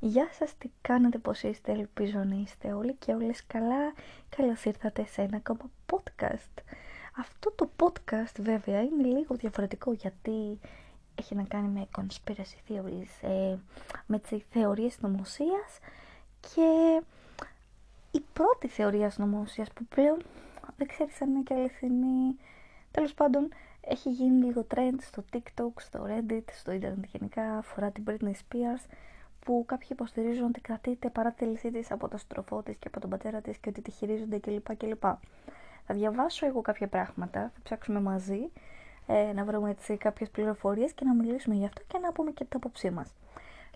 Γεια σας, τι κάνετε, πώς είστε, ελπίζω να είστε όλοι και όλες καλά. Καλώς ήρθατε σε ένα ακόμα podcast. Αυτό το podcast βέβαια είναι λίγο διαφορετικό γιατί έχει να κάνει με conspiracy theories, ε, με τις θεωρίες νομοσίας και η πρώτη θεωρία νομοσίας που πλέον δεν ξέρεις αν είναι και αληθινή. Τέλος πάντων, έχει γίνει λίγο trend στο TikTok, στο Reddit, στο Internet γενικά, αφορά την Britney Spears που κάποιοι υποστηρίζουν ότι κρατείται παρά τη λύση τη από τον στροφό της και από τον πατέρα της και ότι τη χειρίζονται κλπ. κλπ. Θα διαβάσω εγώ κάποια πράγματα, θα ψάξουμε μαζί ε, να βρούμε έτσι κάποιες πληροφορίες και να μιλήσουμε γι' αυτό και να πούμε και την άποψή μας.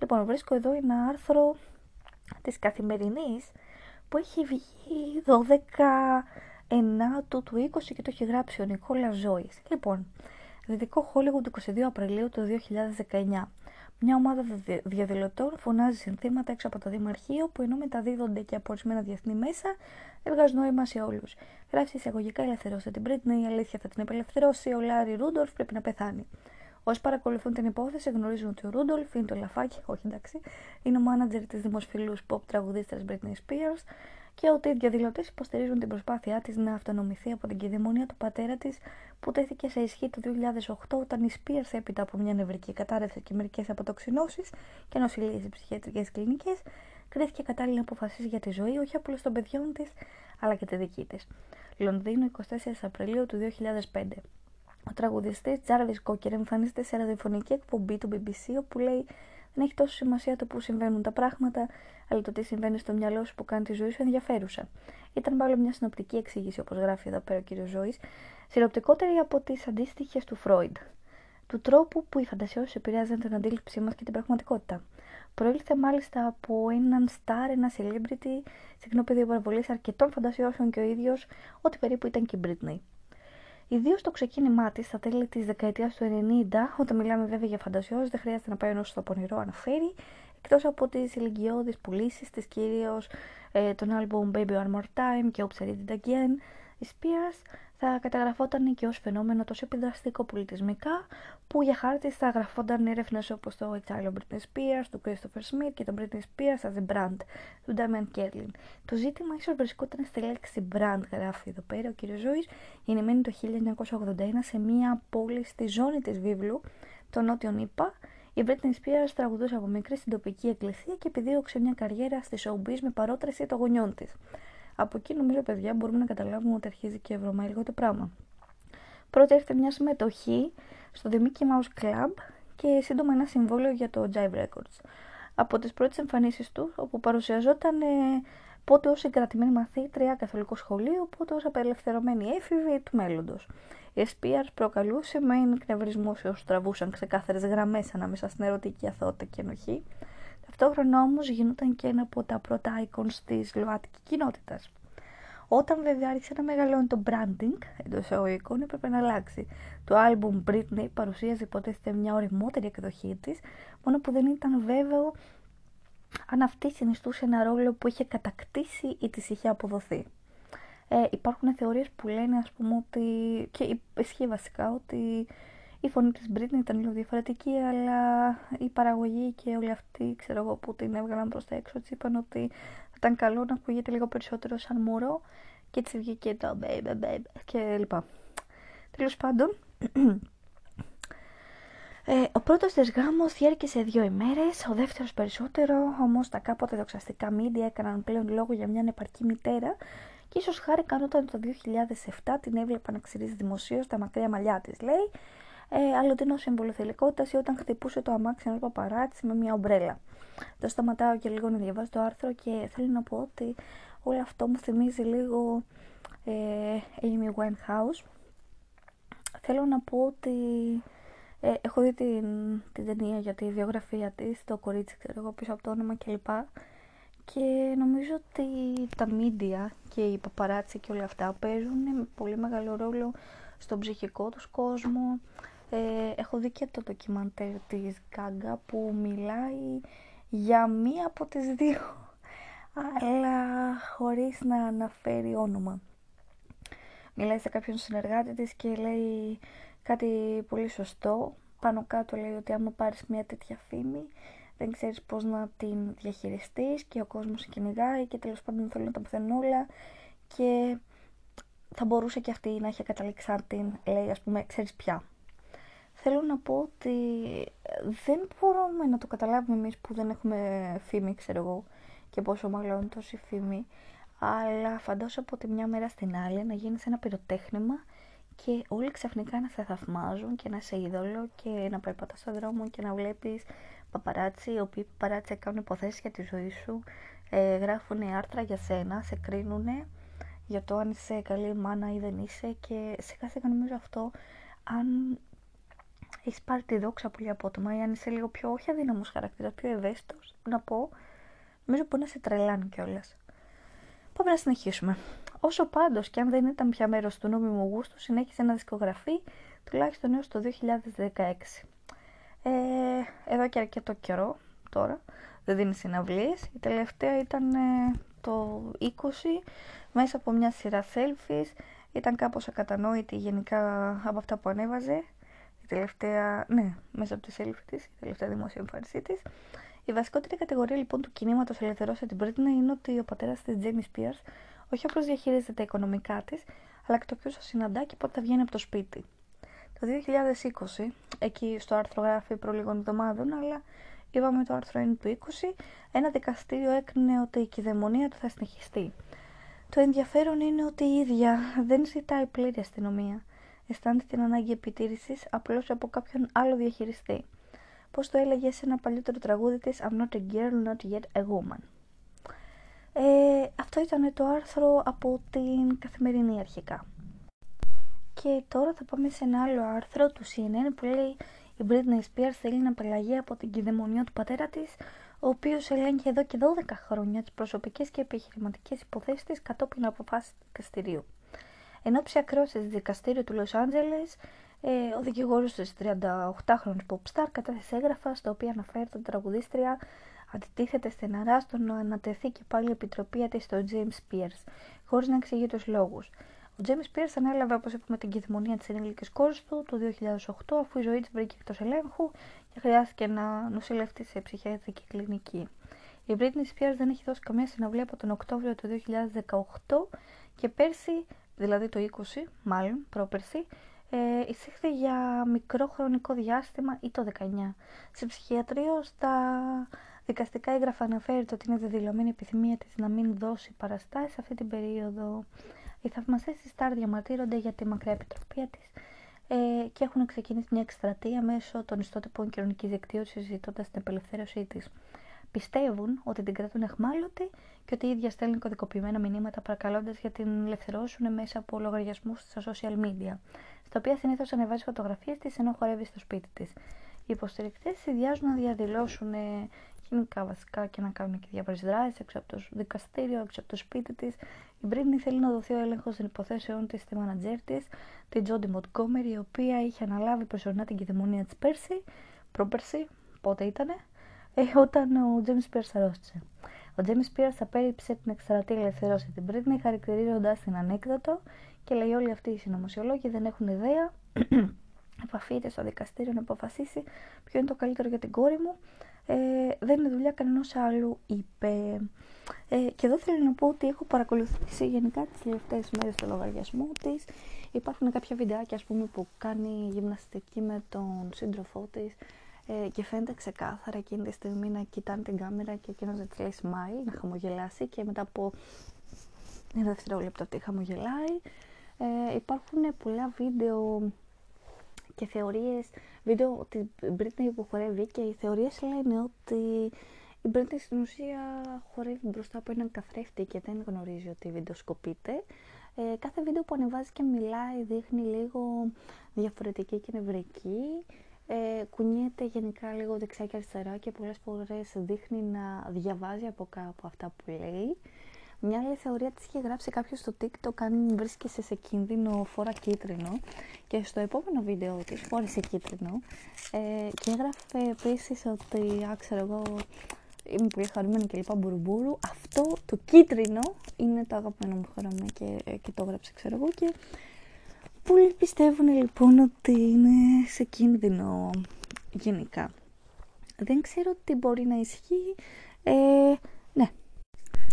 Λοιπόν, βρίσκω εδώ ένα άρθρο της καθημερινής που έχει βγει 12 ενάτου του 20 και το έχει γράψει ο Νικόλας Ζώης. Λοιπόν, Δυτικό Hollywood 22 Απριλίου του 2019. Μια ομάδα διαδηλωτών φωνάζει συνθήματα έξω από το Δημαρχείο που ενώ μεταδίδονται και από ορισμένα διεθνή μέσα, δεν βγάζουν νόημα σε όλους. Γράφει εισαγωγικά ελευθερώστε την Britney, η αλήθεια θα την απελευθερώσει, ο Λάρι Ρούντολφ πρέπει να πεθάνει. Όσοι παρακολουθούν την υπόθεση γνωρίζουν ότι ο Ρούντολφ είναι το λαφάκι, όχι εντάξει, είναι ο μάνατζερ της δημοσφιλού pop τραγουδίστρια Britney Spears και ότι οι διαδηλωτές υποστηρίζουν την προσπάθειά της να αυτονομηθεί από την κυδαιμονία του πατέρα της που τέθηκε σε ισχύ το 2008 όταν η Spears έπειτα από μια νευρική κατάρρευση και μερικές αποτοξινώσεις και νοσηλίε σε ψυχιατρικές κλινικές κρίθηκε κατάλληλη να αποφασίσει για τη ζωή όχι απλώς των παιδιών της αλλά και τη δική της. Λονδίνο 24 Απριλίου του 2005. Ο τραγουδιστής Τζάρβι Κόκερ εμφανίζεται σε ραδιοφωνική εκπομπή του BBC όπου λέει δεν έχει τόσο σημασία το που συμβαίνουν τα πράγματα, αλλά το τι συμβαίνει στο μυαλό σου που κάνει τη ζωή σου ενδιαφέρουσα. Ήταν μάλλον μια συνοπτική εξήγηση, όπως γράφει εδώ πέρα ο κύριος Ζωής, συνοπτικότερη από τις αντίστοιχες του Φρόιντ. Του τρόπου που οι φαντασιώσει επηρεάζουν την αντίληψή μας και την πραγματικότητα. Προήλθε μάλιστα από έναν star, ένα celebrity, συχνό πεδίο παραβολής αρκετών φαντασιώσεων και ο ίδιος, ότι περίπου ήταν και η Britney. Ιδίως το ξεκίνημά της στα τέλη της δεκαετίας του 90, όταν μιλάμε βέβαια για φαντασιώσεις, δεν χρειάζεται να πάει ενό στο πονηρό αναφέρει, εκτός από τις ηλικιώδεις πουλήσεις της, κυρίως ε, τον album Baby One More Time και Oops I Did It Again, η Spears θα καταγραφόταν και ως φαινόμενο τόσο επιδραστικό πολιτισμικά που για χάρη της θα γραφόταν έρευνες όπως το Exile of Britney Spears, του Christopher Smith και το Britney Spears as a brand του Damien Kerlin. Το ζήτημα ίσως βρισκόταν στη λέξη brand, γράφει εδώ πέρα ο κ. Ζωής, γεννημένη το 1981 σε μια πόλη στη ζώνη της βίβλου, το Νότιο Νίπα, η Britney Spears τραγουδούσε από μικρή στην τοπική εκκλησία και επιδίωξε μια καριέρα στη showbiz με παρότρεση των γονιών της. Από εκεί νομίζω παιδιά μπορούμε να καταλάβουμε ότι αρχίζει και ευρωμάει λίγο το πράγμα. Πρώτα ήρθε μια συμμετοχή στο The Mickey Mouse Club και σύντομα ένα συμβόλαιο για το Jive Records. Από τις πρώτες εμφανίσεις του, όπου παρουσιαζόταν ε, πότε ως συγκρατημένη μαθήτρια καθολικό σχολείο, πότε ως απελευθερωμένη έφηβη του μέλλοντος. Η SPR προκαλούσε με εκνευρισμό σε όσους τραβούσαν ξεκάθαρες γραμμές ανάμεσα στην ερωτική αθότητα και ενοχή, Ταυτόχρονα όμως γινόταν και ένα από τα πρώτα icons της ΛΟΑΤΚΙ κοινότητας. Όταν βέβαια άρχισε να μεγαλώνει το branding εντός εισαγωγικών έπρεπε να αλλάξει. Το album Britney παρουσίαζε υποτίθεται μια οριμότερη εκδοχή της, μόνο που δεν ήταν βέβαιο αν αυτή συνιστούσε ένα ρόλο που είχε κατακτήσει ή της είχε αποδοθεί. Ε, υπάρχουν θεωρίες που λένε ας πούμε ότι, και ισχύει βασικά ότι η φωνή της Britney ήταν λίγο διαφορετική, αλλά η παραγωγή και όλοι αυτοί, ξέρω εγώ, που την έβγαλαν προς τα έξω, έτσι είπαν ότι θα ήταν καλό να ακούγεται λίγο περισσότερο σαν μωρό και έτσι βγήκε το baby, baby και λοιπά. Τέλος πάντων, ε, ο πρώτος της γάμος διέρχεσε δύο ημέρες, ο δεύτερος περισσότερο, όμως τα κάποτε δοξαστικά μίντια έκαναν πλέον λόγο για μια ανεπαρκή μητέρα και ίσως χάρηκαν όταν το 2007 την έβλεπαν να ξυρίζει δημοσίως τα μακριά μαλλιά της, λέει, ε, αλλοντινό σύμβολο θελικότητα ή όταν χτυπούσε το αμάξι ενός παπαράτσι με μια ομπρέλα. Εδώ σταματάω και λίγο να διαβάζω το άρθρο και θέλω να πω ότι όλο αυτό μου θυμίζει λίγο ε, Amy Winehouse. Θέλω να πω ότι ε, έχω δει την, την ταινία για τη βιογραφία της, το κορίτσι ξέρω εγώ πίσω από το όνομα κλπ. Και νομίζω ότι τα μίντια και οι παπαράτσι και όλα αυτά παίζουν πολύ μεγάλο ρόλο στον ψυχικό τους κόσμο, ε, έχω δει και το ντοκιμαντέρ της Γκάγκα που μιλάει για μία από τις δύο αλλά χωρίς να αναφέρει όνομα. Μιλάει σε κάποιον συνεργάτη της και λέει κάτι πολύ σωστό. Πάνω κάτω λέει ότι άμα πάρεις μια τέτοια φήμη δεν ξέρεις πώς να την διαχειριστείς και ο κόσμος κυνηγάει και τέλος πάντων θέλουν να τα παθαίνουν όλα και θα μπορούσε και αυτή να έχει καταλήξει αν την λέει ας πούμε ξέρεις πια. Θέλω να πω ότι δεν μπορούμε να το καταλάβουμε εμείς που δεν έχουμε φήμη ξέρω εγώ και πόσο μάλλον τόση φήμη. Αλλά φαντάσου από τη μια μέρα στην άλλη να γίνεις ένα πυροτέχνημα και όλοι ξαφνικά να σε θαυμάζουν και να σε είδωλο και να περπατάς στον δρόμο και να βλέπεις παπαράτσι, οι οποίοι παπαράτσι κάνουν υποθέσεις για τη ζωή σου, ε, γράφουν άρθρα για σένα, σε κρίνουν για το αν είσαι καλή μάνα ή δεν είσαι και σιγά σιγά νομίζω αυτό αν έχεις πάρει τη δόξα πολύ απότομα ή αν είσαι λίγο πιο όχι αδύναμος χαρακτήρας, πιο ευαίσθητος, να πω, νομίζω μπορεί να σε τρελάνει κιόλας. Πάμε να συνεχίσουμε. Όσο πάντως και αν δεν ήταν πια μέρος του νόμιμου γούστου, συνέχισε να δισκογραφεί τουλάχιστον έως το 2016. Ε, εδώ και αρκετό καιρό τώρα, δεν δίνει συναυλίες. Η τελευταία ήταν ε, το 20 μέσα από μια σειρά selfies. Ήταν κάπως ακατανόητη γενικά από αυτά που ανέβαζε. Η τελευταία, ναι, μέσα από τη selfie της, η τελευταία δημόσια εμφάνισή της. Η βασικότερη κατηγορία λοιπόν του κινήματος ελευθερώσε την Britney είναι ότι ο πατέρας της Jamie Spears όχι απλώς διαχειρίζεται τα οικονομικά της, αλλά και το ποιο θα συναντά και πότε θα βγαίνει από το σπίτι. Το 2020, εκεί στο άρθρο γράφει προ λίγων εβδομάδων, αλλά είπαμε το άρθρο είναι του 20, ένα δικαστήριο έκρινε ότι η κυδαιμονία του θα συνεχιστεί. Το ενδιαφέρον είναι ότι η ίδια δεν ζητάει πλήρη αστυνομία. Αισθάνεται την ανάγκη επιτήρησης απλώς από κάποιον άλλο διαχειριστή. Πώς το έλεγε σε ένα παλιότερο τραγούδι της I'm not a girl, not yet a woman. Ε, αυτό ήταν το άρθρο από την καθημερινή αρχικά. Και τώρα θα πάμε σε ένα άλλο άρθρο του CNN που λέει η Britney Spears θέλει να απαλλαγεί από την κυδαιμονία του πατέρα της, ο οποίος ελέγχει εδώ και 12 χρόνια τις προσωπικές και επιχειρηματικές υποθέσεις της κατόπιν αποφάσεις του δικαστηρίου. Εν ώψη ακρόασης δικαστήριου του Λος Άντζελες, ε, ο δικηγόρος της 38χρονης popstar κατέθεσε έγγραφα στα οποία αναφέρεται την τραγουδίστρια αντιτίθεται στεναρά στο να ανατεθεί και πάλι η επιτροπή της στο James Pierce, χωρίς να εξηγεί τους λόγους. Ο James Pierce ανέλαβε, όπως είπαμε, την κυδαιμονία της ενήλικης κόρης του το 2008, αφού η ζωή της βρήκε εκτός ελέγχου και χρειάστηκε να νοσηλευτεί σε ψυχιατρική κλινική. Η Britney Spears δεν έχει δώσει καμία συναυλία από τον Οκτώβριο του 2018 και πέρσι, δηλαδή το 20, μάλλον πρόπερσι, ε, εισήχθη για μικρό χρονικό διάστημα ή το 19. Σε ψυχιατρίο στα Δικαστικά έγγραφα αναφέρεται ότι είναι δεδηλωμένη επιθυμία της να μην δώσει παραστάσεις αυτή την περίοδο. Οι θαυμαστές της Στάρ διαμαρτύρονται για τη μακριά επιτροπή της ε, και έχουν ξεκινήσει μια εκστρατεία μέσω των ιστότυπων κοινωνικής δικτύωσης συζητώντα την απελευθέρωσή της. Πιστεύουν ότι την κρατούν εχμάλωτη και ότι η ίδια στέλνει κωδικοποιημένα μηνύματα παρακαλώντας για την ελευθερώσουν μέσα από λογαριασμούς στα social media, στα οποία συνήθως ανεβάζει φωτογραφίες της ενώ χορεύει στο σπίτι της. Οι υποστηρικτές συνδυάζουν να διαδηλώσουν κοινικά βασικά και να κάνουν και διάφορε δράσεις έξω από το δικαστήριο, έξω από το σπίτι της. Η Μπρίτνη θέλει να δοθεί ο έλεγχος των υποθέσεων της στη μάνατζέρ της, την Τζόντι Μοντκόμερ, η οποία είχε αναλάβει προσωρινά την κυδαιμονία της πέρσι, πρόπερσι, πότε ήτανε, ε, όταν ο Τζέμις Πίρ αρρώστησε. Ο Τζέμις Πίρ απέριψε την εκστρατεία ελευθερώση την Μπρίτνη, χαρακτηρίζοντας την ανέκδοτο και λέει: Όλοι αυτοί οι συνωμοσιολόγοι δεν έχουν ιδέα. Επαφείται στο δικαστήριο να αποφασίσει ποιο είναι το καλύτερο για την κόρη μου ε, δεν είναι δουλειά κανένας άλλου, είπε. Ε, και εδώ θέλω να πω ότι έχω παρακολουθήσει γενικά τις τελευταίες μέρες το λογαριασμό της. Υπάρχουν κάποια βιντεάκια, ας πούμε, που κάνει γυμναστική με τον σύντροφό της ε, και φαίνεται ξεκάθαρα εκείνη τη στιγμή να κοιτάνε την κάμερα και εκείνος να της λέει smile, να χαμογελάσει και μετά από ένα δευτερόλεπτο αυτή χαμογελάει. Ε, υπάρχουν πολλά βίντεο και θεωρίες, βίντεο τη Britney που χορεύει και οι θεωρίες λένε ότι η Britney στην ουσία χορεύει μπροστά από έναν καθρέφτη και δεν γνωρίζει ότι βιντεοσκοπείται. Ε, κάθε βίντεο που ανεβάζει και μιλάει δείχνει λίγο διαφορετική και νευρική. Ε, κουνιέται γενικά λίγο δεξιά και αριστερά και πολλές φορές δείχνει να διαβάζει από κάπου αυτά που λέει. Μια άλλη θεωρία της είχε γράψει κάποιος στο TikTok αν βρίσκεσαι σε κίνδυνο φόρα κίτρινο και στο επόμενο βίντεο της φόρησε κίτρινο ε, και έγραφε επίσης ότι, άξερα εγώ, είμαι πολύ χαρούμενη και λοιπά μπουρμπούρου. Αυτό το κίτρινο είναι το αγαπημένο μου χρώμα και, και το έγραψε ξέρω εγώ και πολλοί πιστεύουν λοιπόν ότι είναι σε κίνδυνο γενικά. δεν ξέρω τι μπορεί να ισχύει. Ε, ναι.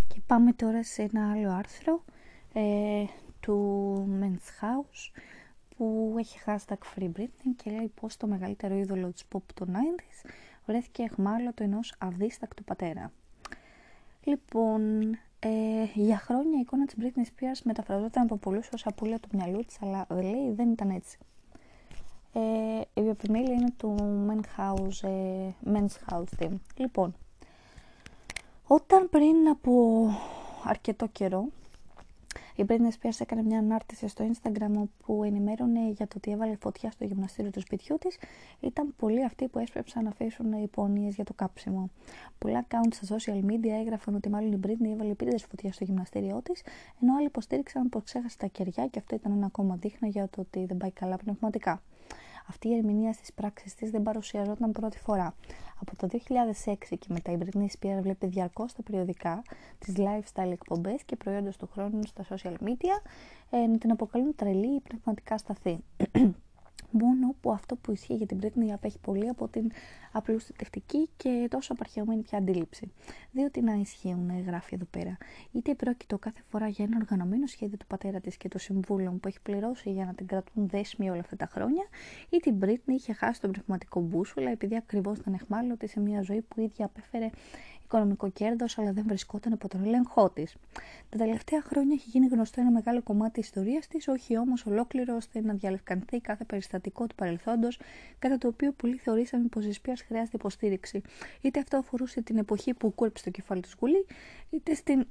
Και πάμε τώρα σε ένα άλλο άρθρο ε, του Men's House που έχει hashtag Free Britney και λέει πως το μεγαλύτερο είδωλο της pop του 90s βρέθηκε εχμάλωτο ενός αδίστακτου πατέρα. Λοιπόν, ε, για χρόνια η εικόνα της Britney Spears μεταφραζόταν από πολλούς ως απούλια του μυαλού της, αλλά λέει δεν ήταν έτσι. Ε, η επιμέλεια είναι του Men's House, ε, Men's House Team. Λοιπόν, όταν πριν από αρκετό καιρό η Britney Spears έκανε μια ανάρτηση στο Instagram που ενημέρωνε για το ότι έβαλε φωτιά στο γυμναστήριο του σπιτιού της. Ήταν πολλοί αυτοί που έσπεψαν να αφήσουν υπόνοιες για το κάψιμο. Πολλά accounts στα social media έγραφαν ότι μάλλον η Britney έβαλε επίτηδες φωτιάς στο γυμναστήριό της, ενώ άλλοι υποστήριξαν πως ξέχασε τα κεριά και αυτό ήταν ένα ακόμα δείχνα για το ότι δεν πάει καλά πνευματικά. Αυτή η ερμηνεία στις πράξεις της δεν παρουσιαζόταν πρώτη φορά. Από το 2006 και μετά η Britney Spears βλέπει διαρκώς τα περιοδικά, τις lifestyle εκπομπές και προϊόντα του χρόνου στα social media ε, να την αποκαλούν τρελή ή πνευματικά σταθή. Μόνο που αυτό που ισχύει για την Britney απέχει πολύ από την απλουστευτική και τόσο απαρχαιωμένη πια αντίληψη. Διότι να ισχύουν, γράφει εδώ πέρα. Είτε πρόκειτο κάθε φορά για ένα οργανωμένο σχέδιο του πατέρα της και των συμβούλων που έχει πληρώσει για να την κρατούν δέσμη όλα αυτά τα χρόνια, είτε η Britney είχε χάσει τον πνευματικό μπούσουλα επειδή ακριβώς ήταν εχμάλωτη σε μια ζωή που ίδια απέφερε οικονομικό κέρδος, αλλά δεν βρισκόταν από τον έλεγχό της. Τα τελευταία χρόνια έχει γίνει γνωστό ένα μεγάλο κομμάτι της ιστορίας της, όχι όμως ολόκληρο ώστε να διαλευκανθεί κάθε περιστατικό του παρελθόντος, κατά το οποίο πολλοί θεωρήσαμε πως η Σπία χρειάζεται υποστήριξη. Είτε αυτό αφορούσε την εποχή που κούρεψε το κεφάλι του Σκουλή, είτε στην,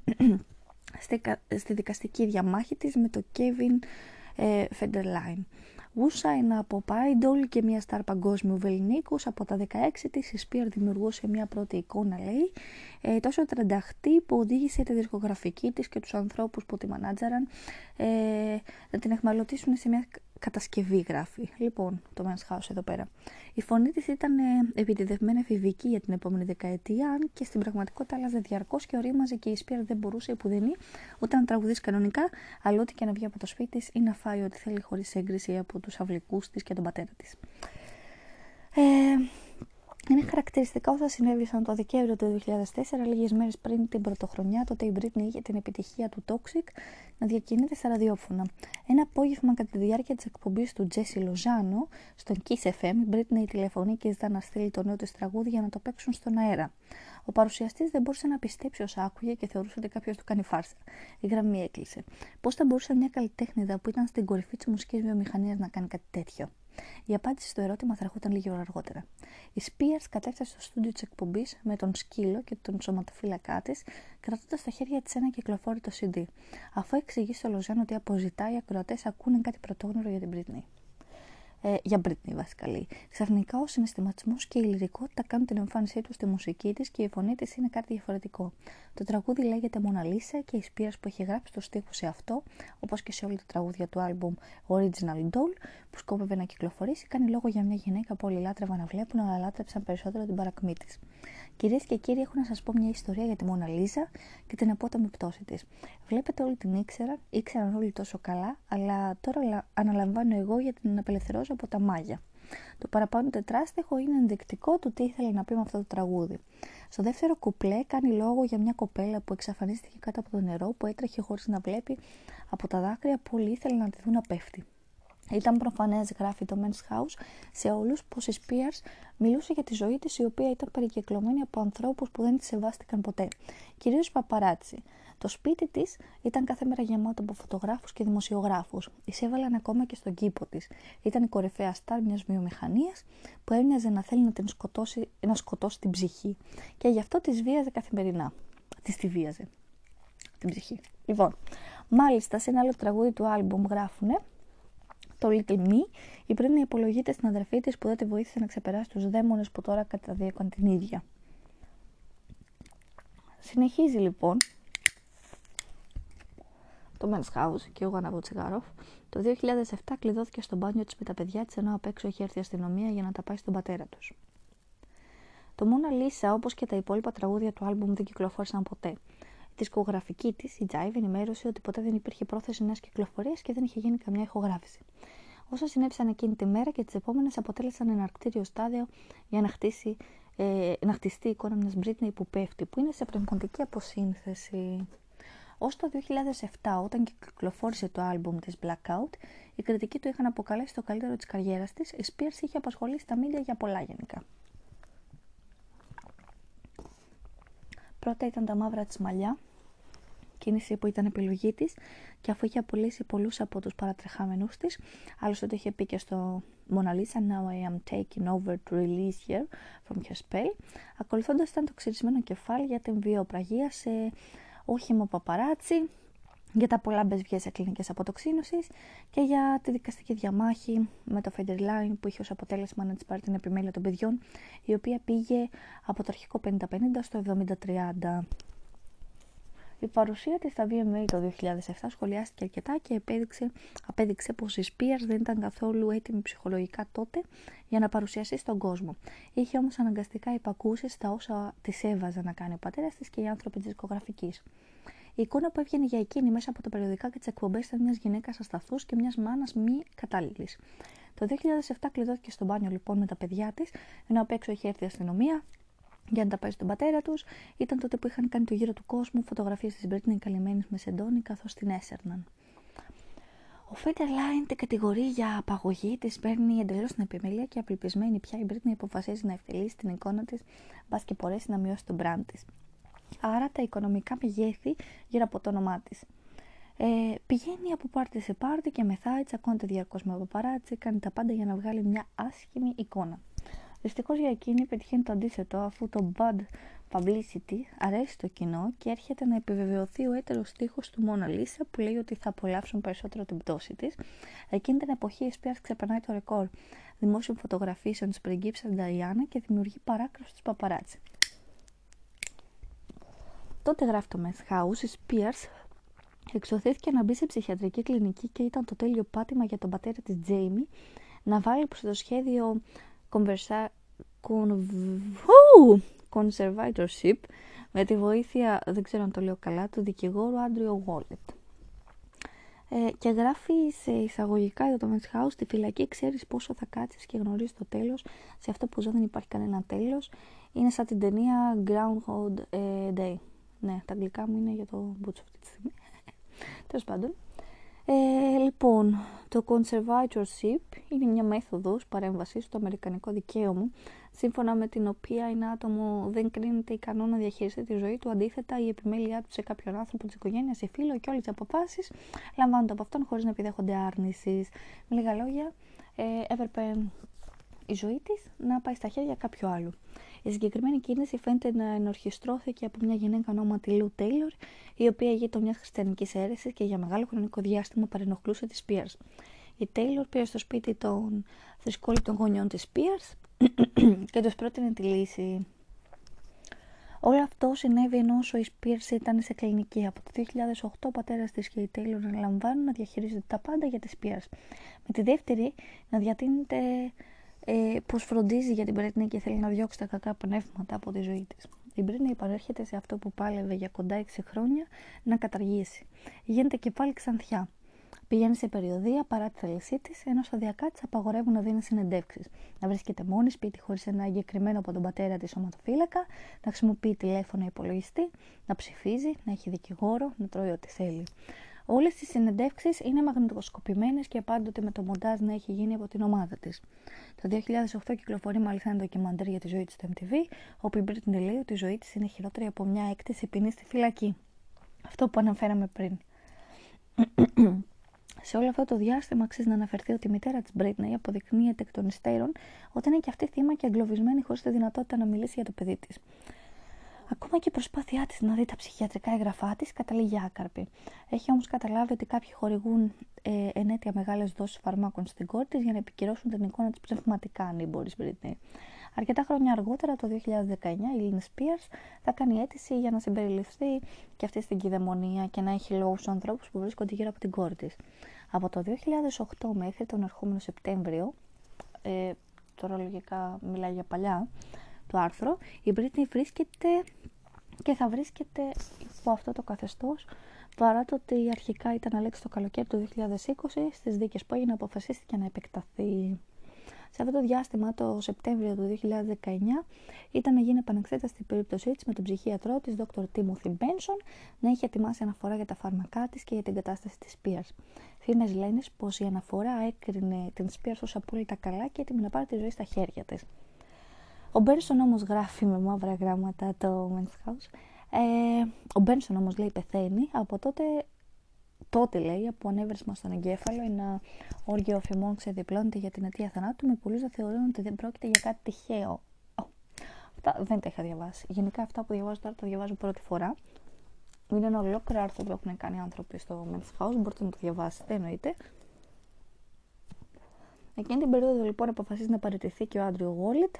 στη δικαστική διαμάχη της με το Kevin ε, Federline. Βούσα είναι από Πάιντολ και μια στάρ παγκόσμιου βεληνίκους. Από τα 16 της η Σπίρ δημιουργούσε μια πρώτη εικόνα, λέει, ε, τόσο τρανταχτή που οδήγησε τη δισκογραφική της και τους ανθρώπους που τη μανάτζαραν ε, να την εχμαλωτήσουν σε μια κατασκευή γράφει. Λοιπόν, το Men's House εδώ πέρα. Η φωνή της ήταν ε, επιτιδευμένα εφηβική για την επόμενη δεκαετία, αν και στην πραγματικότητα άλλαζε διαρκώς και ορίμαζε και η Σπίρ δεν μπορούσε επουδενή ούτε να τραγουδήσει κανονικά, αλλά ό,τι και να βγει από το σπίτι της ή να φάει ό,τι θέλει χωρίς έγκριση από τους αυλικούς της και τον πατέρα της. Ε, είναι χαρακτηριστικά όσα συνέβησαν το Δεκέμβριο του 2004, λίγες μέρες πριν την πρωτοχρονιά, τότε η Britney είχε την επιτυχία του Toxic να διακινείται στα ραδιόφωνα. Ένα απόγευμα κατά τη διάρκεια της εκπομπής του Jesse Lozano στον Kiss FM, η Britney τηλεφωνεί και ζητά να στείλει το νέο της τραγούδι για να το παίξουν στον αέρα. Ο παρουσιαστής δεν μπορούσε να πιστέψει όσα άκουγε και θεωρούσε ότι κάποιος του κάνει φάρσα. Η γραμμή έκλεισε. Πώς θα μπορούσε μια καλλιτέχνηδα που ήταν στην κορυφή της μουσικής βιομηχανίας να κάνει κάτι τέτοιο; Η απάντηση στο ερώτημα θα ερχόταν λίγη ώρα αργότερα. Η Spears κατέφτασε στο στούντιο της εκπομπής με τον σκύλο και τον σωματοφύλακά της, κρατώντας στα χέρια της ένα κυκλοφόρητο CD. Αφού εξηγεί στο Λοζάν ότι αποζητάει, οι ακροατές ακούνε κάτι πρωτόγνωρο για την Britney ε, για Britney βασικά λέει. Ξαφνικά ο συναισθηματισμός και η λυρικότητα κάνουν την εμφάνισή του στη μουσική της και η φωνή της είναι κάτι διαφορετικό. Το τραγούδι λέγεται Μοναλίσα και η Σπία που έχει γράψει το στίχο σε αυτό, όπως και σε όλα τα τραγούδια του άλμπουμ Original Doll, που σκόπευε να κυκλοφορήσει, κάνει λόγο για μια γυναίκα που όλοι λάτρευαν να βλέπουν, αλλά λάτρεψαν περισσότερο την παρακμή της. Κυρίες και κύριοι, έχω να σας πω μια ιστορία για τη Μόνα Λίζα και την απότομη πτώση της. Βλέπετε, όλοι την ήξεραν, ήξεραν όλοι τόσο καλά, αλλά τώρα αναλαμβάνω εγώ για την απελευθερώσω από τα μάγια. Το παραπάνω τετράστεχο είναι ενδεικτικό του τι ήθελε να πει με αυτό το τραγούδι. Στο δεύτερο κουπλέ κάνει λόγο για μια κοπέλα που εξαφανίστηκε κάτω από το νερό, που έτρεχε χωρίς να βλέπει από τα δάκρυα που όλοι ήθελαν να τη δουν να πέφτει. Ήταν προφανές, γράφει το Men's House, σε όλους πως η Spears μιλούσε για τη ζωή της, η οποία ήταν περικυκλωμένη από ανθρώπους που δεν τη σεβάστηκαν ποτέ. Κυρίως παπαράτσι. Το σπίτι της ήταν κάθε μέρα γεμάτο από φωτογράφους και δημοσιογράφους. Εισέβαλαν ακόμα και στον κήπο της. Ήταν η κορυφαία στάρ μιας βιομηχανίας που έμοιαζε να θέλει να την σκοτώσει, να σκοτώσει την ψυχή. Και γι' αυτό της βίαζε καθημερινά. Της τη βίαζε. Την ψυχή. Λοιπόν, μάλιστα σε ένα άλλο τραγούδι του άλμπουμ γράφουνε το Little Me, η πριν υπολογείται στην αδερφή της που δεν τη βοήθησε να ξεπεράσει τους δαίμονες που τώρα καταδίωκαν την ίδια. Συνεχίζει λοιπόν το Men's House και εγώ ανάβω τσιγάρο. Το 2007 κλειδώθηκε στο μπάνιο της με τα παιδιά της ενώ απ' έξω είχε έρθει η αστυνομία για να τα πάει στον πατέρα τους. Το Mona Lisa, όπως και τα υπόλοιπα τραγούδια του άλμπουμ, δεν κυκλοφόρησαν ποτέ. Η δισκογραφική της, η Jive, ενημέρωσε ότι ποτέ δεν υπήρχε πρόθεση νέα κυκλοφορίας και δεν είχε γίνει καμιά ηχογράφηση. Όσα συνέβησαν εκείνη τη μέρα και τις επόμενες αποτέλεσαν ένα αρκτήριο στάδιο για να χτίσει ε, να χτιστεί η εικόνα μιας Britney που πέφτει, που είναι σε πνευματική αποσύνθεση. Ως το 2007, όταν κυκλοφόρησε το άλμπουμ της Blackout, οι κριτικοί του είχαν αποκαλέσει το καλύτερο της καριέρας της, η Spears είχε απασχολήσει τα μίντια για πολλά γενικά. Πρώτα ήταν τα μαύρα της μαλλιά, κίνηση που ήταν επιλογή της και αφού είχε απολύσει πολλούς από τους παρατρεχάμενους της, άλλωστε το είχε πει και στο Mona Lisa Now I am taking over to release here from her spell, ακολουθώντας ήταν το ξυρισμένο κεφάλι για την βιοπραγία σε όχημα παπαράτσι, για τα πολλά μπεσβιές σε κλινικές αποτοξίνωσης και για τη δικαστική διαμάχη με το Federline που είχε ως αποτέλεσμα να της πάρει την επιμέλεια των παιδιών η οποία πήγε από το αρχικό 50-50 στο 70-30. Η παρουσία της στα VMA το 2007 σχολιάστηκε αρκετά και επέδειξε, απέδειξε πως η Spears δεν ήταν καθόλου έτοιμη ψυχολογικά τότε για να παρουσιαστεί στον κόσμο. Είχε όμως αναγκαστικά υπακούσεις στα όσα της έβαζε να κάνει ο πατέρας της και οι άνθρωποι της δισκογραφικής. Η εικόνα που έβγαινε για εκείνη μέσα από τα περιοδικά και τις εκπομπές ήταν μιας γυναίκας ασταθούς και μιας μάνας μη κατάλληλη. Το 2007 κλειδώθηκε στο μπάνιο λοιπόν με τα παιδιά της, ενώ απ' έξω είχε έρθει η αστυνομία για να τα πάει στον πατέρα τους. Ήταν τότε που είχαν κάνει το γύρο του κόσμου φωτογραφίες της Μπρίτνη καλυμμένης με σεντόνι καθώς την έσερναν. Ο Φέντερ Λάιν την κατηγορεί για απαγωγή, της παίρνει εντελώς την επιμέλεια και απελπισμένη πια η Μπρίτνη αποφασίζει να ευτελίσει την εικόνα της, μπας και μπορέσει να μειώσει τον brand της. Άρα τα οικονομικά μεγέθη γύρω από το όνομά της. Ε, πηγαίνει από πάρτι σε πάρτι και μεθάει, τσακώνεται διαρκώς με παπαράτσι, κάνει τα πάντα για να βγάλει μια άσχημη εικόνα. Δυστυχώς για εκείνη πετυχαίνει το αντίθετο, αφού το bad publicity αρέσει στο κοινό και έρχεται να επιβεβαιωθεί ο έτερος στίχος του Μόνα Λίσα που λέει ότι θα απολαύσουν περισσότερο την πτώση της. Εκείνη την εποχή η Σπία ξεπερνάει το ρεκόρ δημόσιων φωτογραφίσεων της πριγκίψα Νταϊάννα και δημιουργεί παράκρουση του παπαράτσι. Τότε γράφει το Men's House, η Spears εξωθήθηκε να μπει σε ψυχιατρική κλινική και ήταν το τέλειο πάτημα για τον πατέρα της Τζέιμι να βάλει προς το σχέδιο conservatorship με τη βοήθεια, δεν ξέρω αν το λέω καλά, του δικηγόρου Άντριο Wallet. Ε, και γράφει σε εισαγωγικά για το Men's House στη φυλακή ξέρεις πόσο θα κάτσεις και γνωρίζεις το τέλος σε αυτό που ζω δεν υπάρχει κανένα τέλος είναι σαν την ταινία Groundhog ε, Day ναι, τα αγγλικά μου είναι για το μπούτσο αυτή τη στιγμή. Τέλος πάντων. Ε, λοιπόν, το conservatorship είναι μια μέθοδος παρέμβασης στο αμερικανικό δικαίωμα, σύμφωνα με την οποία ένα άτομο δεν κρίνεται ικανό να διαχειριστεί τη ζωή του, αντίθετα η επιμέλειά του σε κάποιον άνθρωπο της οικογένειας, ή φίλο και όλες τις αποφάσεις λαμβάνονται από αυτόν χωρίς να επιδέχονται άρνησης. Με λίγα λόγια, ε, έπρεπε η ζωή της να πάει στα χέρια κάποιου άλλου. Η συγκεκριμένη κίνηση φαίνεται να ενορχιστρώθηκε από μια γυναίκα ονόματι Λου Τέιλορ, η οποία ηγείται μιας χριστιανικής αίρεσης και για μεγάλο χρονικό διάστημα παρενοχλούσε τη Σπία. Η Τέιλορ πήρε στο σπίτι των θρησκόληπτων γονιών της Σπία και τους πρότεινε τη λύση. Όλο αυτό συνέβη ενώ ο Spears ήταν σε κλινική. Από το 2008 ο πατέρας της και η Τέιλορ αναλαμβάνουν να διαχειρίζονται τα πάντα για τη Spears. Με τη δεύτερη να διατείνεται ε, πώ φροντίζει για την Britney και θέλει να διώξει τα κακά πνεύματα από τη ζωή της. Η Britney παρέρχεται σε αυτό που πάλευε για κοντά 6 χρόνια να καταργήσει. Γίνεται και πάλι ξανθιά. Πηγαίνει σε περιοδία παρά τη θέλησή της, ενώ σταδιακά της απαγορεύουν να δίνει συνεντεύξεις. Να βρίσκεται μόνης σπίτι χωρίς ένα εγκεκριμένο από τον πατέρα της σωματοφύλακα, να χρησιμοποιεί τηλέφωνο υπολογιστή, να ψηφίζει, να έχει δικηγόρο, να τρώει ό,τι θέλει. Όλες τις συνεντεύξεις είναι μαγνητοσκοπημένες και πάντοτε με το μοντάζ να έχει γίνει από την ομάδα της. Το 2008 κυκλοφορεί μάλιστα ένα ντοκιμαντέρ για τη ζωή της στο MTV, όπου η Britney λέει ότι η ζωή της είναι χειρότερη από μια έκτηση ποινή στη φυλακή. Αυτό που αναφέραμε πριν. Σε όλο αυτό το διάστημα αξίζει να αναφερθεί ότι η μητέρα της Britney αποδεικνύεται εκ των υστέρων ότι είναι και αυτή θύμα και εγκλωβισμένη χωρίς τη δυνατότητα να μιλήσει για το παιδί της. Ακόμα και η προσπάθειά της να δει τα ψυχιατρικά έγγραφά της καταλήγει άκαρπη. Έχει όμως καταλάβει ότι κάποιοι χορηγούν ε, ενέτεια μεγάλες δόσεις φαρμάκων στην κόρη της για να επικυρώσουν την εικόνα της πνευματικά, αν μπορεί Μπρίτνεϊ. Αρκετά χρόνια αργότερα, το 2019, η Λίνη Spears θα κάνει αίτηση για να συμπεριληφθεί και αυτή στην κυδαιμονία και να έχει λόγους στους ανθρώπους που βρίσκονται γύρω από την κόρη της. Από το 2008 μέχρι τον ερχόμενο Σεπτέμβριο, ε, τώρα λογικά μιλάει για παλιά, το άρθρο, η Britney βρίσκεται και θα βρίσκεται υπό αυτό το καθεστώς παρά το ότι αρχικά ήταν αλέξη το καλοκαίρι του 2020 στις δίκες που έγινε αποφασίστηκε να επεκταθεί. Σε αυτό το διάστημα, το Σεπτέμβριο του 2019, ήταν να γίνει επανεξέταση στην περίπτωσή της με τον ψυχίατρό της, Dr. Timothy Benson, να είχε ετοιμάσει αναφορά για τα φάρμακά της και για την κατάσταση της Spears. Φήμες λένε πως η αναφορά έκρινε την Spears ως απόλυτα καλά και έτοιμη να πάρει τη ζωή στα χέρια της. Ο Μπένσον όμως γράφει με μαύρα γράμματα το Men's House. Ε, ο Μπένσον όμως λέει πεθαίνει. Από τότε τότε λέει από ανέβρισμα στον εγκέφαλο ένα όργιο αφημών ξεδιπλώνεται για την αιτία θανάτου με πολλούς να θεωρούν ότι δεν πρόκειται για κάτι τυχαίο. αυτά δεν τα είχα διαβάσει. Γενικά αυτά που διαβάζω τώρα τα διαβάζω πρώτη φορά. Είναι ένα ολόκληρο άρθρο που έχουν κάνει άνθρωποι στο Men's House. Μπορείτε να το διαβάσετε, εννοείται. Εκείνη την περίοδο λοιπόν αποφασίζει να παραιτηθεί και ο Άντριο Γόλιτ,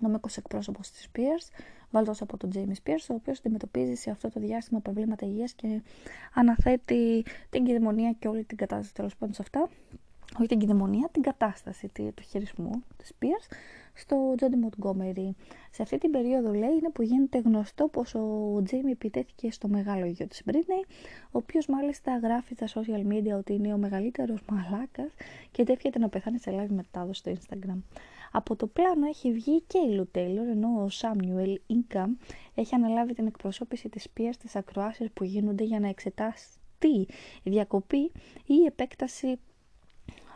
νομικός εκπρόσωπος της Spears, βάλτος από τον Τζέιμι Spears, ο οποίος αντιμετωπίζει σε αυτό το διάστημα προβλήματα υγείας και αναθέτει την κυδαιμονία και όλη την κατάσταση τέλος πάντων σε αυτά. Όχι την κυδαιμονία, την κατάσταση του χειρισμού της Spears στο Τζόντι Μοντγκόμερι. Σε αυτή την περίοδο λέει είναι που γίνεται γνωστό πως ο Τζέιμι επιτέθηκε στο μεγάλο γιο της Μπρίτνεϊ, ο οποίος μάλιστα γράφει στα social media ότι είναι ο μεγαλύτερος μαλάκας και τέφιεται να πεθάνει σε live μετάδοση στο Instagram. Από το πλάνο έχει βγει και η Λου ενώ ο Σάμιουελ Ίνκαμ έχει αναλάβει την εκπροσώπηση της πίας στις ακροάσεις που γίνονται για να εξετάσει η διακοπή ή η επέκταση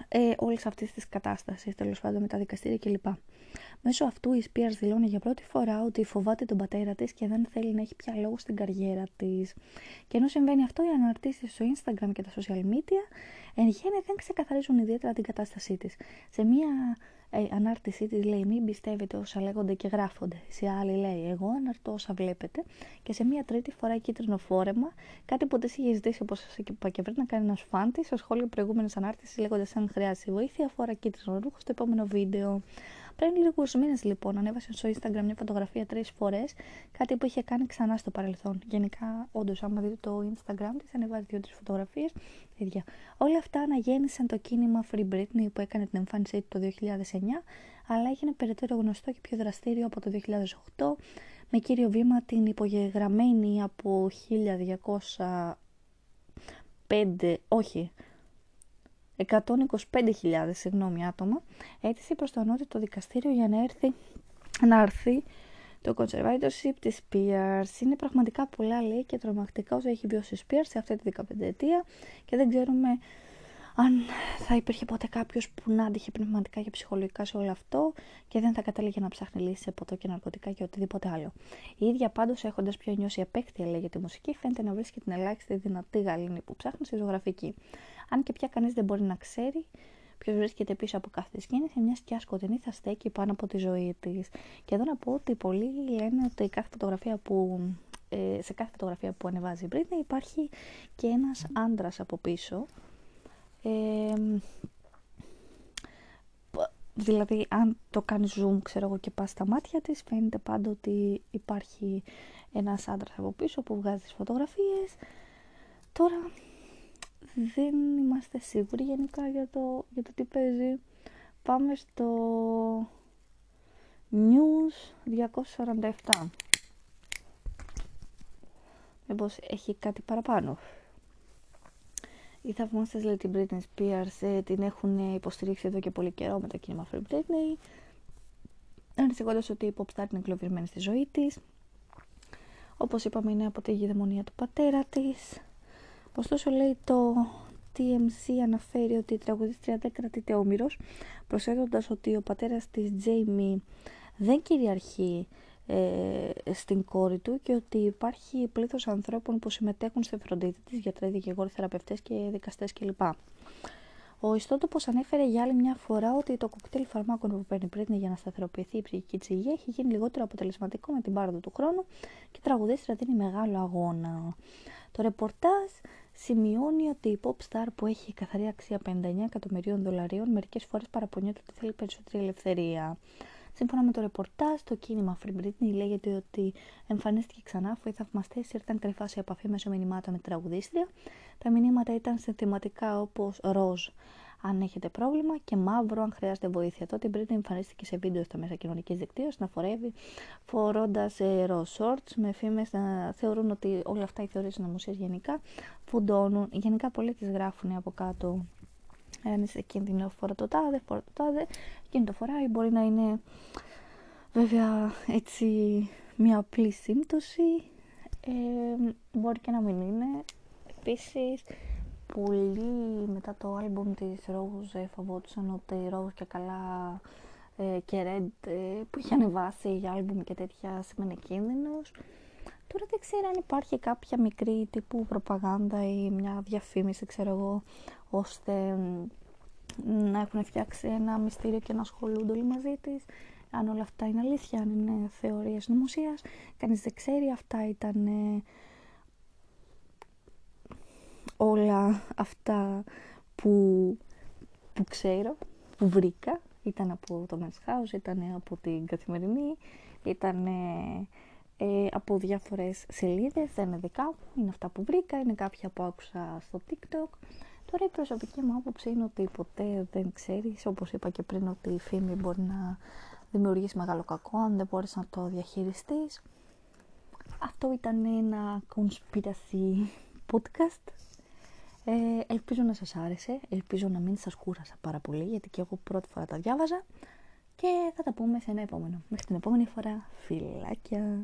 ε, όλης αυτής της κατάστασης, τέλος πάντων με τα δικαστήρια κλπ. Μέσω αυτού η Spears δηλώνει για πρώτη φορά ότι φοβάται τον πατέρα της και δεν θέλει να έχει πια λόγο στην καριέρα της. Και ενώ συμβαίνει αυτό, οι αναρτήσει στο Instagram και τα social media εν γέννη δεν ξεκαθαρίζουν ιδιαίτερα την κατάστασή της. Σε μία ε, ανάρτησή της λέει μην πιστεύετε όσα λέγονται και γράφονται. Σε άλλη λέει εγώ αναρτώ όσα βλέπετε και σε μία τρίτη φορά κίτρινο φόρεμα κάτι που της είχε ζητήσει όπως σας είπα και πριν να κάνει ένας φαν τη στο σχόλιο προηγούμενης ανάρτησης λέγοντας αν χρειάζεται βοήθεια φορά κίτρινο ρούχο στο επόμενο βίντεο. Πριν λίγους μήνες λοιπόν ανέβασε στο Instagram μια φωτογραφία τρεις φορές, κάτι που είχε κάνει ξανά στο παρελθόν. Γενικά, όντως, άμα δείτε το Instagram της, ανεβάζει δύο-τρεις φωτογραφίες. Ίδια. Όλα αυτά αναγέννησαν το κίνημα Free Britney που έκανε την εμφάνισή του το 2009, αλλά έγινε περαιτέρω γνωστό και πιο δραστήριο από το 2008, με κύριο βήμα την υπογεγραμμένη από 1205, όχι, 125.000 συγγνώμη, άτομα, αίτηση προς το ανώτατο δικαστήριο για να έρθει να έρθει το conservatorship της Spears. Είναι πραγματικά πολλά λέει και τρομακτικά όσο έχει βιώσει η Spears σε αυτή τη 15 ετία και δεν ξέρουμε αν θα υπήρχε ποτέ κάποιος που να άντυχε πνευματικά και ψυχολογικά σε όλο αυτό και δεν θα κατέληγε να ψάχνει λύσεις σε ποτό και ναρκωτικά και οτιδήποτε άλλο. Η ίδια πάντως, έχοντας πιο νιώσει επέκτεια λέει για τη μουσική, φαίνεται να βρίσκει την ελάχιστη δυνατή γαλήνη που ψάχνει στη ζωγραφική. Αν και πια κανείς δεν μπορεί να ξέρει ποιος βρίσκεται πίσω από κάθε κίνηση, μιας σκιά σκοτεινή θα στέκει πάνω από τη ζωή της. Και εδώ να πω ότι πολλοί λένε ότι κάθε φωτογραφία που ε, σε κάθε φωτογραφία που ανεβάζει η Britney υπάρχει και ένας άντρας από πίσω δηλαδή αν το κάνεις zoom ξέρω εγώ και πας στα μάτια της φαίνεται πάντα ότι υπάρχει ένας άντρας από πίσω που βγάζει τις φωτογραφίες. Τώρα δεν είμαστε σίγουροι γενικά για το, για το τι παίζει. Πάμε στο News 247 μήπως έχει κάτι παραπάνω οι θαυμάστε λέει την Britney Spears ε, την έχουν υποστηρίξει εδώ και πολύ καιρό με το κίνημα Free Britney. Ανησυχώντας ότι η pop star είναι εγκλωβισμένη στη ζωή της. Όπως είπαμε, είναι από τη γηδαιμονία του πατέρα της. Ωστόσο, λέει το TMC αναφέρει ότι η τραγουδίστρια δεν κρατείται όμοιρος, προσθέτοντας ότι ο πατέρας της Jamie δεν κυριαρχεί ε, στην κόρη του και ότι υπάρχει πλήθος ανθρώπων που συμμετέχουν στη φροντίδα της, γιατροί, δικηγόροι, θεραπευτές και δικαστές κλπ. Ο ιστότοπος ανέφερε για άλλη μια φορά ότι το κοκτέιλ φαρμάκων που παίρνει πριν για να σταθεροποιηθεί η ψυχική της υγεία έχει γίνει λιγότερο αποτελεσματικό με την πάροδο του χρόνου και η τραγουδίστρια δίνει μεγάλο αγώνα. Το ρεπορτάζ σημειώνει ότι η pop star που έχει καθαρή αξία 59 εκατομμυρίων δολαρίων μερικές φορές παραπονιέται ότι θέλει περισσότερη ελευθερία. Σύμφωνα με το ρεπορτάζ, το κίνημα Free Britney λέγεται ότι εμφανίστηκε ξανά αφού οι θαυμαστές ήρθαν κρυφά σε επαφή μέσω μηνυμάτων με τραγουδίστρια. Τα μηνύματα ήταν συνθηματικά όπως ροζ αν έχετε πρόβλημα και μαύρο αν χρειάζεται βοήθεια. Τότε η Britney εμφανίστηκε σε βίντεο στα μέσα κοινωνικής δικτύωσης να φορεύει φορώντας ε, ροζ shorts με φήμες να θεωρούν ότι όλα αυτά οι θεωρίες συνωμοσία γενικά φουντώνουν. Γενικά πολλοί τις γράφουν από κάτω αν είσαι κίνδυνο φορά το τάδε, φορά το τάδε, εκείνη το φοράει, μπορεί να είναι βέβαια έτσι μια απλή σύμπτωση, ε, μπορεί και να μην είναι. Επίσης, πολλοί μετά το άλμπουμ της Rose φοβόντουσαν ότι Rose και καλά ε, και Red ε, που είχε ανεβάσει για άλμπουμ και τέτοια σημαίνει κίνδυνος. Τώρα δεν ξέρω αν υπάρχει κάποια μικρή τύπου προπαγάνδα ή μια διαφήμιση, ξέρω εγώ, ώστε να έχουν φτιάξει ένα μυστήριο και να ασχολούνται όλοι μαζί της. Αν όλα αυτά είναι αλήθεια, αν είναι θεωρίες νομοσίας, κανείς δεν ξέρει. Αυτά ήταν ε, όλα αυτά που, που ξέρω, που βρήκα. Ήταν από το Men's House, ήταν από την Καθημερινή, ήταν ε, από διάφορες σελίδες, δεν είναι δικά μου, είναι αυτά που βρήκα, είναι κάποια που άκουσα στο TikTok. Τώρα η προσωπική μου άποψη είναι ότι ποτέ δεν ξέρεις, όπως είπα και πριν, ότι η φήμη μπορεί να δημιουργήσει μεγάλο κακό αν δεν μπορείς να το διαχειριστείς. Αυτό ήταν ένα conspiracy podcast. Ε, ελπίζω να σας άρεσε, ελπίζω να μην σας κούρασα πάρα πολύ, γιατί και εγώ πρώτη φορά τα διάβαζα. Και θα τα πούμε σε ένα επόμενο. Μέχρι την επόμενη φορά, φιλάκια!